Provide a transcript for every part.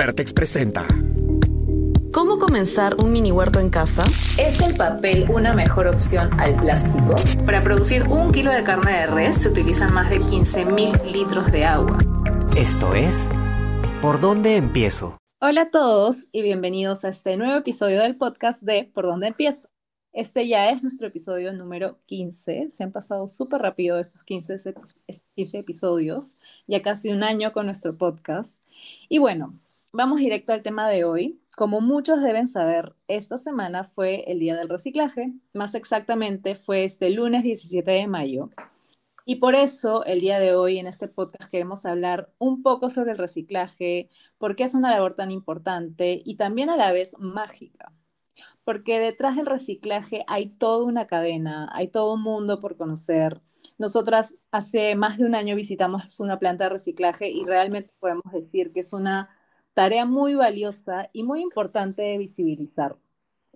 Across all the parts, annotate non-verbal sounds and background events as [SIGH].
Vertex presenta. ¿Cómo comenzar un mini huerto en casa? ¿Es el papel una mejor opción al plástico? Para producir un kilo de carne de res se utilizan más de 15.000 litros de agua. Esto es ¿Por dónde empiezo? Hola a todos y bienvenidos a este nuevo episodio del podcast de ¿Por dónde empiezo? Este ya es nuestro episodio número 15. Se han pasado súper rápido estos 15, 15 episodios, ya casi un año con nuestro podcast. Y bueno, vamos directo al tema de hoy. Como muchos deben saber, esta semana fue el Día del Reciclaje, más exactamente fue este lunes 17 de mayo. Y por eso el día de hoy en este podcast queremos hablar un poco sobre el reciclaje, por qué es una labor tan importante y también a la vez mágica porque detrás del reciclaje hay toda una cadena, hay todo un mundo por conocer. Nosotras hace más de un año visitamos una planta de reciclaje y realmente podemos decir que es una tarea muy valiosa y muy importante de visibilizar.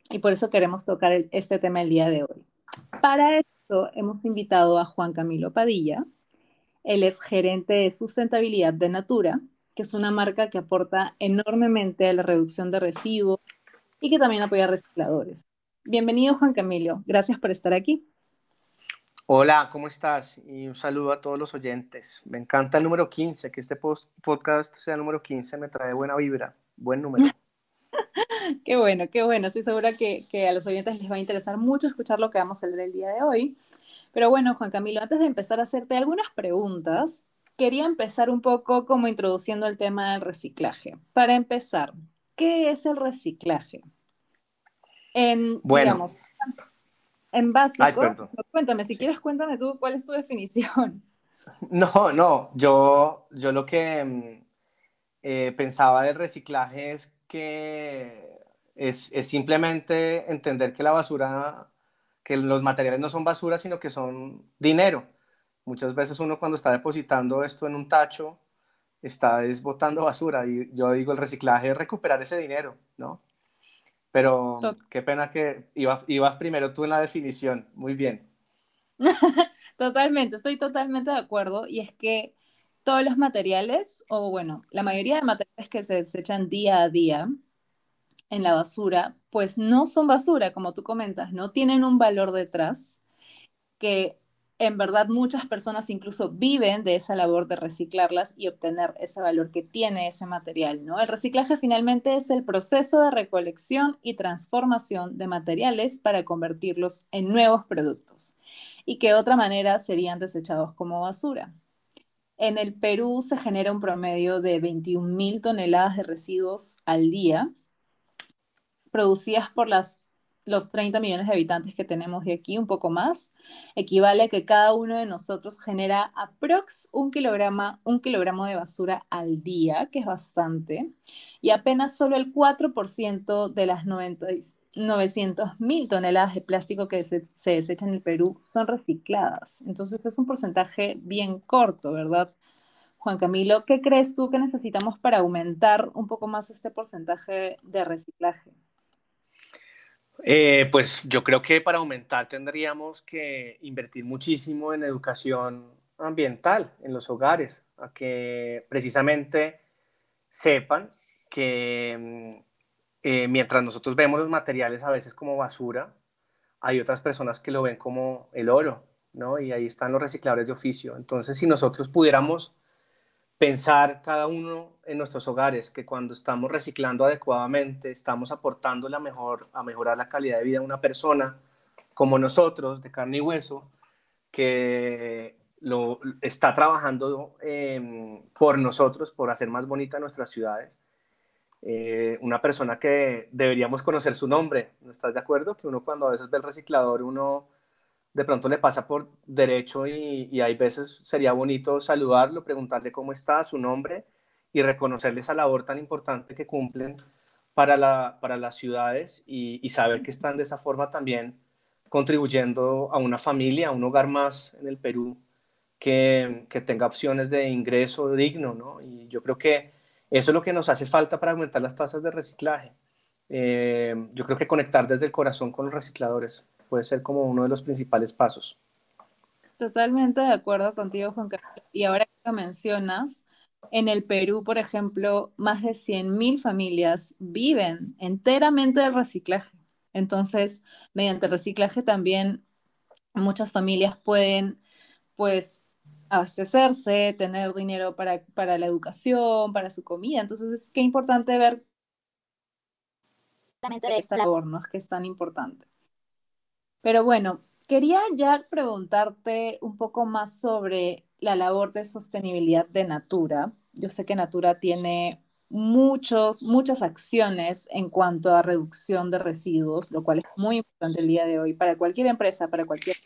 Y por eso queremos tocar este tema el día de hoy. Para esto hemos invitado a Juan Camilo Padilla. Él es gerente de sustentabilidad de Natura, que es una marca que aporta enormemente a la reducción de residuos y que también apoya a recicladores. Bienvenido Juan Camilo, gracias por estar aquí. Hola, ¿cómo estás? Y un saludo a todos los oyentes. Me encanta el número 15, que este podcast sea el número 15, me trae buena vibra, buen número. [LAUGHS] qué bueno, qué bueno. Estoy segura que, que, a los oyentes les va a interesar mucho escuchar lo que vamos a leer el día de hoy. Pero bueno, Juan Camilo, antes de empezar a hacerte algunas preguntas, quería empezar un poco como introduciendo el tema del reciclaje. Para empezar, ¿qué es el reciclaje? En, digamos, en básico, cuéntame, si quieres cuéntame tú cuál es tu definición. [LAUGHS] No, no, yo, yo lo que mm, eh, pensaba del reciclaje es que es, es, simplemente entender que la basura, que los materiales no son basura, sino que son dinero. Muchas veces uno cuando está depositando esto en un tacho, está desbotando basura y yo digo el reciclaje es recuperar ese dinero, ¿no? Pero qué pena que ibas, ibas primero tú en la definición. Muy bien. [LAUGHS] totalmente, estoy totalmente de acuerdo. Y es que todos los materiales, o bueno, la mayoría de materiales que se desechan día a día en la basura, pues no son basura, como tú comentas, no tienen un valor detrás que en verdad muchas personas incluso viven de esa labor de reciclarlas y obtener ese valor que tiene ese material, ¿no? El reciclaje finalmente es el proceso de recolección y transformación de materiales para convertirlos en nuevos productos y que de otra manera serían desechados como basura. En el Perú se genera un promedio de 21 mil toneladas de residuos al día producidas por las los 30 millones de habitantes que tenemos de aquí, un poco más, equivale a que cada uno de nosotros genera aprox un kilogramo, un kilogramo de basura al día, que es bastante, y apenas solo el 4% de las 900 mil toneladas de plástico que se, se desechan en el Perú son recicladas. Entonces es un porcentaje bien corto, ¿verdad? Juan Camilo, ¿qué crees tú que necesitamos para aumentar un poco más este porcentaje de reciclaje? Eh, pues yo creo que para aumentar tendríamos que invertir muchísimo en educación ambiental en los hogares, a que precisamente sepan que mm, eh, mientras nosotros vemos los materiales a veces como basura, hay otras personas que lo ven como el oro, ¿no? Y ahí están los recicladores de oficio. Entonces, si nosotros pudiéramos pensar cada uno en nuestros hogares que cuando estamos reciclando adecuadamente, estamos aportando la mejor, a mejorar la calidad de vida de una persona como nosotros, de carne y hueso, que lo, está trabajando em, por nosotros, por hacer más bonita nuestras ciudades. Eh, una persona que deberíamos conocer su nombre, ¿no estás de acuerdo? Que uno cuando a veces ve el reciclador, uno de pronto le pasa por derecho y, y, hay veces sería bonito saludarlo, preguntarle cómo está, su nombre y reconocerle esa labor tan importante que cumplen para, la, para las ciudades y, saber que están de esa forma también contribuyendo a una familia, a un hogar más en el Perú que, que tenga opciones de ingreso digno, ¿no? Y yo creo que eso es lo que nos hace falta para aumentar las tasas de reciclaje. Eh, yo creo que conectar desde el corazón con los recicladores puede ser como uno de los principales pasos. Totalmente de acuerdo contigo, Juan Carlos. Y ahora que lo mencionas, En el Perú, por ejemplo, más de 100.000 familias viven enteramente del reciclaje. Entonces, mediante el reciclaje también muchas familias pueden, pues, abastecerse, tener dinero para, para la educación, para su comida. Entonces, es que importante ver esta labor, ¿no? Es que es tan importante. Pero bueno, quería ya preguntarte un poco más sobre la labor de sostenibilidad de Natura. Yo sé que Natura tiene muchos, muchas acciones en cuanto a reducción de residuos, lo cual es muy importante el día de hoy para cualquier empresa, para cualquier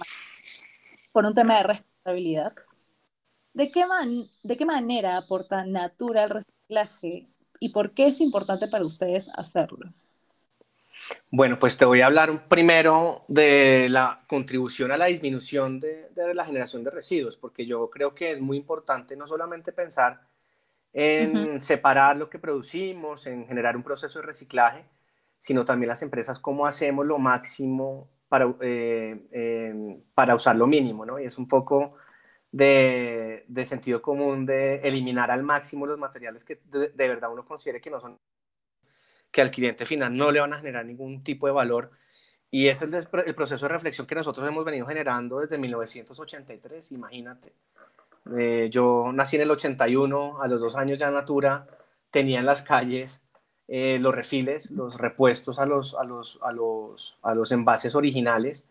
por un tema de responsabilidad. ¿De qué, ¿De qué manera aporta Natura el reciclaje y por qué es importante para ustedes hacerlo? Bueno, pues te voy a hablar primero de la contribución a la disminución de, la generación de residuos, porque yo creo que es muy importante no solamente pensar en separar lo que producimos, en generar un proceso de reciclaje, sino también las empresas cómo hacemos lo máximo para, eh, para usar lo mínimo, ¿no? Y es un poco de, sentido común de eliminar al máximo los materiales que de verdad uno considere que no son que al cliente final no le van a generar ningún tipo de valor. Y ese es el, proceso de reflexión que nosotros hemos venido generando desde 1983, imagínate. Eh, yo nací en el 81, a los dos años ya Natura tenía en las calles eh, los refiles, los repuestos a los, a los, a los, a los envases originales.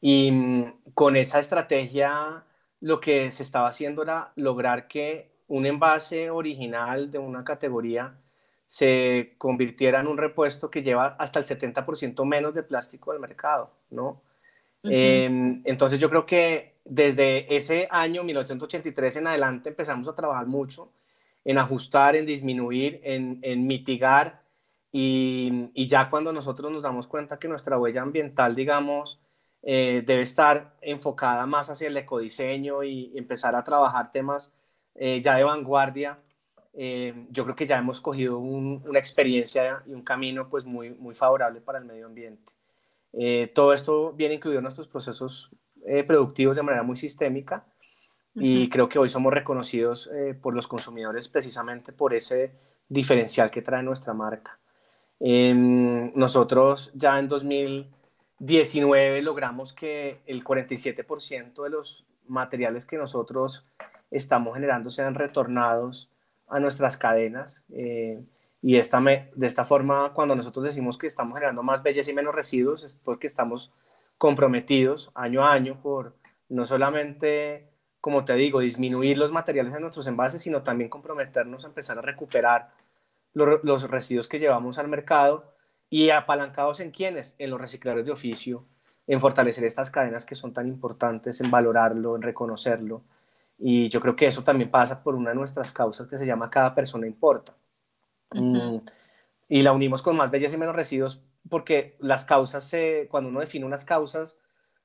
Y mm, con esa estrategia lo que se estaba haciendo era lograr que un envase original de una categoría se convirtiera en un repuesto que lleva hasta el 70% menos de plástico del mercado, ¿no? Em, entonces yo creo que desde ese año 1983 en adelante empezamos a trabajar mucho en ajustar, en disminuir, en, mitigar y, ya cuando nosotros nos damos cuenta que nuestra huella ambiental, digamos, eh, debe estar enfocada más hacia el ecodiseño y empezar a trabajar temas eh, ya de vanguardia, eh, yo creo que ya hemos cogido una experiencia y un camino pues muy, muy favorable para el medio ambiente. Eh, todo esto viene incluido en nuestros procesos eh, productivos de manera muy sistémica y creo que hoy somos reconocidos por los consumidores precisamente por ese diferencial que trae nuestra marca. Em, nosotros ya en 2019 logramos que el 47% de los materiales que nosotros estamos generando sean retornados a nuestras cadenas. Eh, y esta de esta forma, cuando nosotros decimos que estamos generando más belleza y menos residuos, es porque estamos comprometidos año a año por no solamente, como te digo, disminuir los materiales en nuestros envases, sino también comprometernos a empezar a recuperar los residuos que llevamos al mercado y apalancados en quiénes, en los recicladores de oficio, en fortalecer estas cadenas que son tan importantes, en valorarlo, en reconocerlo y yo creo que eso también pasa por una de nuestras causas que se llama Cada persona importa. Mm, y la unimos con más belleza y menos residuos porque las causas, cuando uno define unas causas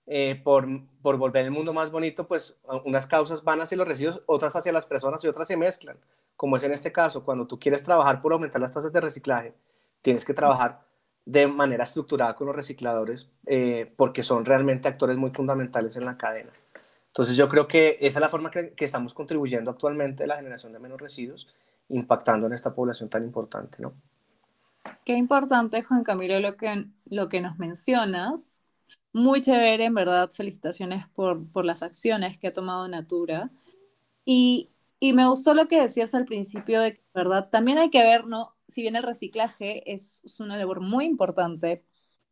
eh, por, por volver el mundo más bonito, pues unas causas van hacia los residuos, otras hacia las personas y otras se mezclan. Como es en este caso, cuando tú quieres trabajar por aumentar las tasas de reciclaje, tienes que trabajar de manera estructurada con los recicladores eh, porque son realmente actores muy fundamentales en la cadena. Entonces yo creo que esa es la forma que, estamos contribuyendo actualmente a la generación de menos residuos, impactando en esta población tan importante, ¿no? Qué importante, Juan Camilo, lo que, lo que nos mencionas. Muy chévere, en verdad, felicitaciones por, por las acciones que ha tomado Natura. Y, y me gustó lo que decías al principio de que, ¿verdad? También hay que ver, ¿no? Si bien el reciclaje es, es una labor muy importante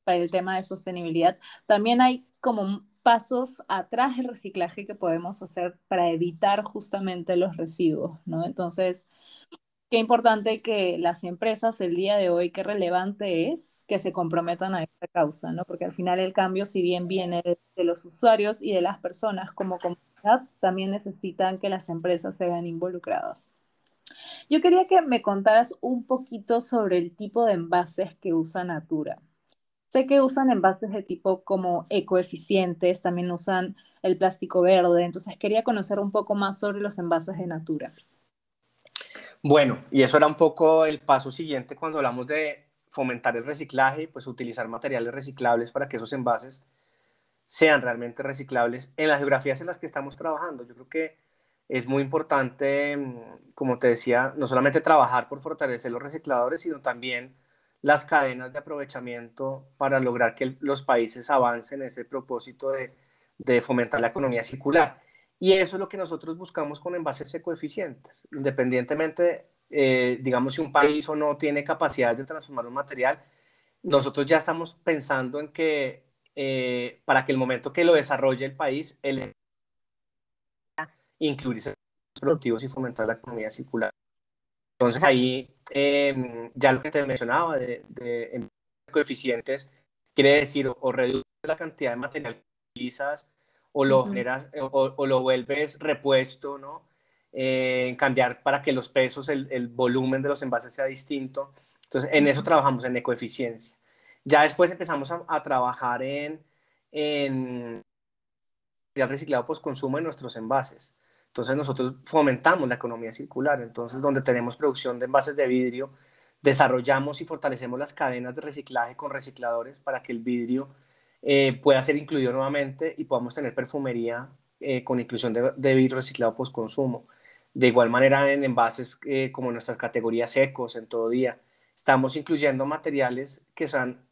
para el tema de sostenibilidad, también hay como pasos atrás del reciclaje que podemos hacer para evitar justamente los residuos, ¿no? Entonces, qué importante que las empresas el día de hoy, qué relevante es que se comprometan a esta causa, ¿no? Porque al final el cambio, si bien viene de los usuarios y de las personas como comunidad, también necesitan que las empresas se vean involucradas. Yo quería que me contaras un poquito sobre el tipo de envases que usa Natura. Sé que usan envases de tipo como ecoeficientes, también usan el plástico verde, entonces quería conocer un poco más sobre los envases de Natura. Bueno, y eso era un poco el paso siguiente cuando hablamos de fomentar el reciclaje, pues utilizar materiales reciclables para que esos envases sean realmente reciclables en las geografías en las que estamos trabajando. Yo creo que es muy importante, mm, como te decía, no solamente trabajar por fortalecer los recicladores, sino también las cadenas de aprovechamiento para lograr que los países avancen en ese propósito de, de fomentar la economía circular. Y eso es lo que nosotros buscamos con envases ecoeficientes. Independientemente, eh, digamos, si un país o no tiene capacidad de transformar un material, nosotros ya estamos pensando en que eh, para que el momento que lo desarrolle el país, el incluir productivos y fomentar la economía circular. Entonces ahí em, ya lo que te mencionaba de, de coeficientes quiere decir o, reduce la cantidad de material que utilizas o lo generas o, lo vuelves repuesto, ¿no? Eh, cambiar para que los pesos, el, el, volumen de los envases sea distinto. Entonces, en eso trabajamos en ecoeficiencia. Ya después empezamos a, a trabajar en, en el reciclado post-consumo en nuestros envases. Entonces nosotros fomentamos la economía circular, entonces donde tenemos producción de envases de vidrio, desarrollamos y fortalecemos las cadenas de reciclaje con recicladores para que el vidrio eh, pueda ser incluido nuevamente y podamos tener perfumería eh, con inclusión de, vidrio reciclado post consumo. De igual manera en envases eh, como nuestras categorías secos en todo día, estamos incluyendo materiales que sean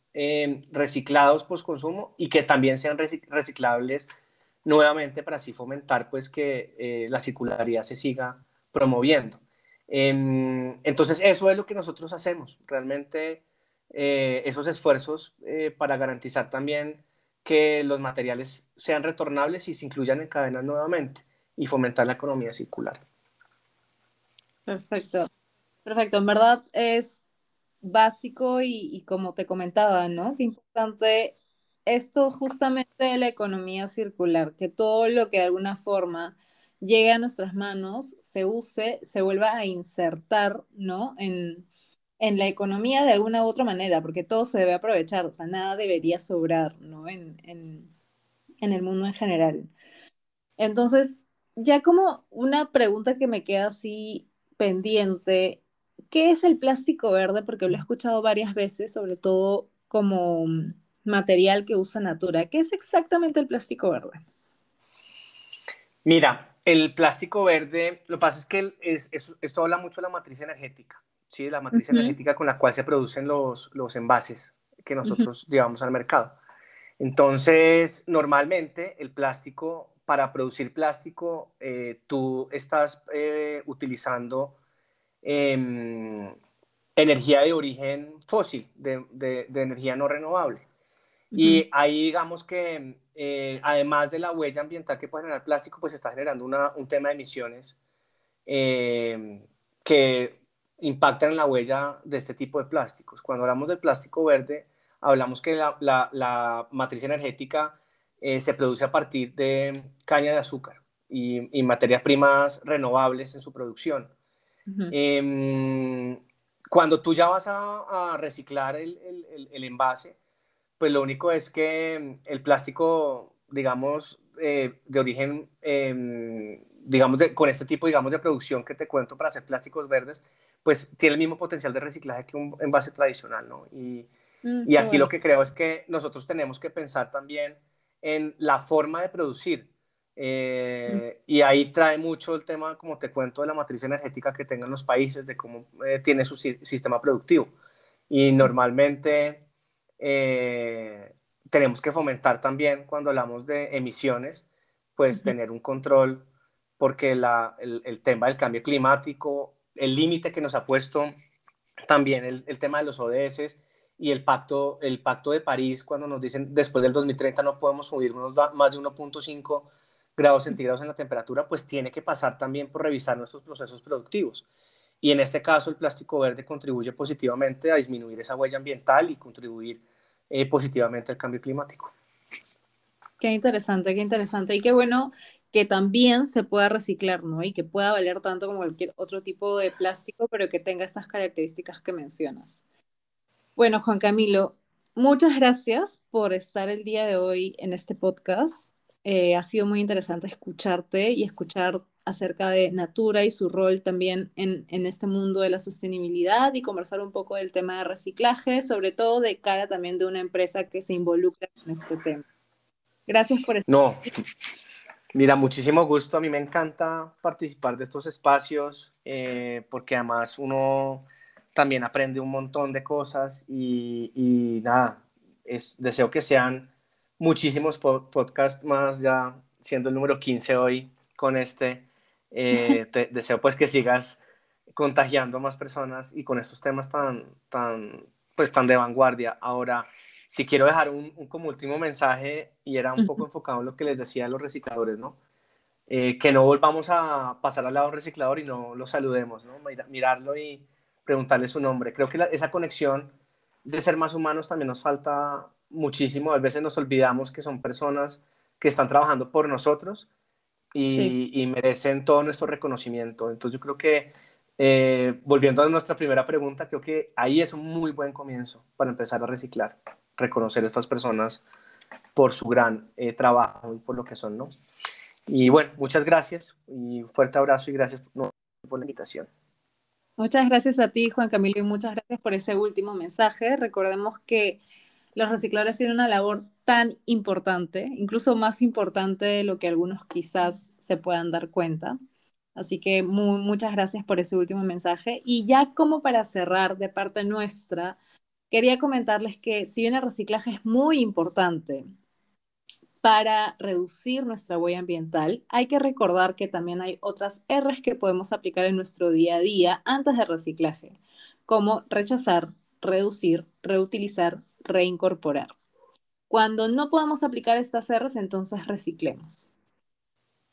reciclados post consumo y que también sean reciclables nuevamente para así fomentar pues que eh, la circularidad se siga promoviendo. Em, entonces eso es lo que nosotros hacemos, realmente eh, esos esfuerzos eh, para garantizar también que los materiales sean retornables y se incluyan en cadenas nuevamente y fomentar la economía circular. Perfecto, perfecto. En verdad es básico y, y como te comentaba, ¿no? Qué importante esto justamente de la economía circular, que todo lo que de alguna forma llegue a nuestras manos, se use, se vuelva a insertar, ¿no? En, en la economía de alguna u otra manera, porque todo se debe aprovechar, o sea, nada debería sobrar, ¿no? En, en, en el mundo en general. Entonces, ya como una pregunta que me queda así pendiente, ¿qué es el plástico verde? Porque lo he escuchado varias veces, sobre todo como material que usa Natura. ¿Qué es exactamente el plástico verde? Mira, el plástico verde, lo que pasa es que es, esto habla mucho de la matriz energética, ¿sí? la matriz energética con la cual se producen los, los envases que nosotros llevamos al mercado. Entonces, normalmente el plástico, para producir plástico, eh, tú estás eh, utilizando em, energía de origen fósil, de, de energía no renovable. Y ahí digamos que eh, además de la huella ambiental que puede generar plástico, pues está generando una, un tema de emisiones eh, que impactan en la huella de este tipo de plásticos. Cuando hablamos del plástico verde, hablamos que la, la, matriz energética eh, se produce a partir de caña de azúcar y, y materias primas renovables en su producción. Em, cuando tú ya vas a, a reciclar el, el, el envase, pues lo único es que el plástico, digamos, eh, de origen, em, digamos, con este tipo, digamos, de producción que te cuento para hacer plásticos verdes, pues tiene el mismo potencial de reciclaje que un envase tradicional, ¿no? Y, mm, y aquí lo que creo es que nosotros tenemos que pensar también en la forma de producir. Eh, mm. Y ahí trae mucho el tema, como te cuento, de la matriz energética que tengan los países, de cómo eh, tiene su sistema productivo. Y normalmente eh, tenemos que fomentar también cuando hablamos de emisiones, pues tener un control porque la, el, el, tema del cambio climático, el límite que nos ha puesto también el, el, tema de los ODS y el pacto, el pacto de París, cuando nos dicen después del 2030 no podemos subir unos más de 1.5 grados centígrados en la temperatura, pues tiene que pasar también por revisar nuestros procesos productivos. Y en este caso, el plástico verde contribuye positivamente a disminuir esa huella ambiental y contribuir eh, positivamente al cambio climático. Qué interesante, qué interesante. Y qué bueno que también se pueda reciclar, ¿no? Y que pueda valer tanto como cualquier otro tipo de plástico, pero que tenga estas características que mencionas. Bueno, Juan Camilo, muchas gracias por estar el día de hoy en este podcast. Eh, ha sido muy interesante escucharte y escuchar acerca de Natura y su rol también en, en, este mundo de la sostenibilidad y conversar un poco del tema de reciclaje, sobre todo de cara también de una empresa que se involucra en este tema. Gracias por estar. No, Mira, muchísimo gusto. A mí me encanta participar de estos espacios eh, porque además uno también aprende un montón de cosas y, nada, es, deseo que sean muchísimos podcasts más, ya siendo el número 15 hoy con este. Eh, [LAUGHS] te, deseo pues que sigas contagiando más personas y con estos temas tan, tan, pues, tan de vanguardia. Ahora, si quiero dejar un, como último mensaje, y era un poco enfocado en lo que les decía a los recicladores, ¿no? Eh, que no volvamos a pasar al lado de un reciclador y no lo saludemos, ¿no? Mirarlo y preguntarle su nombre. Creo que esa conexión de ser más humanos también nos falta muchísimo. A veces nos olvidamos que son personas que están trabajando por nosotros y, y merecen todo nuestro reconocimiento. Entonces yo creo que eh, volviendo a nuestra primera pregunta, creo que ahí es un muy buen comienzo para empezar a reciclar, reconocer a estas personas por su gran eh, trabajo y por lo que son, ¿no? Y bueno, muchas gracias y fuerte abrazo y gracias por la invitación. Muchas gracias a ti, Juan Camilo, y muchas gracias por ese último mensaje. Recordemos que los recicladores tienen una labor tan importante, incluso más importante de lo que algunos quizás se puedan dar cuenta. Así que muchas gracias por ese último mensaje. Y ya como para cerrar de parte nuestra, quería comentarles que si bien el reciclaje es muy importante para reducir nuestra huella ambiental, hay que recordar que también hay otras R's que podemos aplicar en nuestro día a día antes del reciclaje, como rechazar, reducir, reutilizar, reincorporar. Cuando no podamos aplicar estas R's, entonces reciclemos.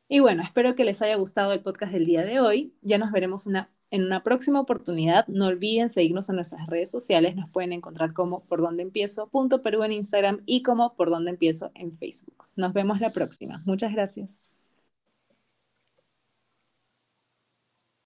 Y bueno, espero que les haya gustado el podcast del día de hoy. Ya nos veremos en una próxima oportunidad. No olviden seguirnos en nuestras redes sociales. Nos pueden encontrar como por donde empiezo Perú en Instagram y como por donde empiezo en Facebook. Nos vemos la próxima. Muchas gracias.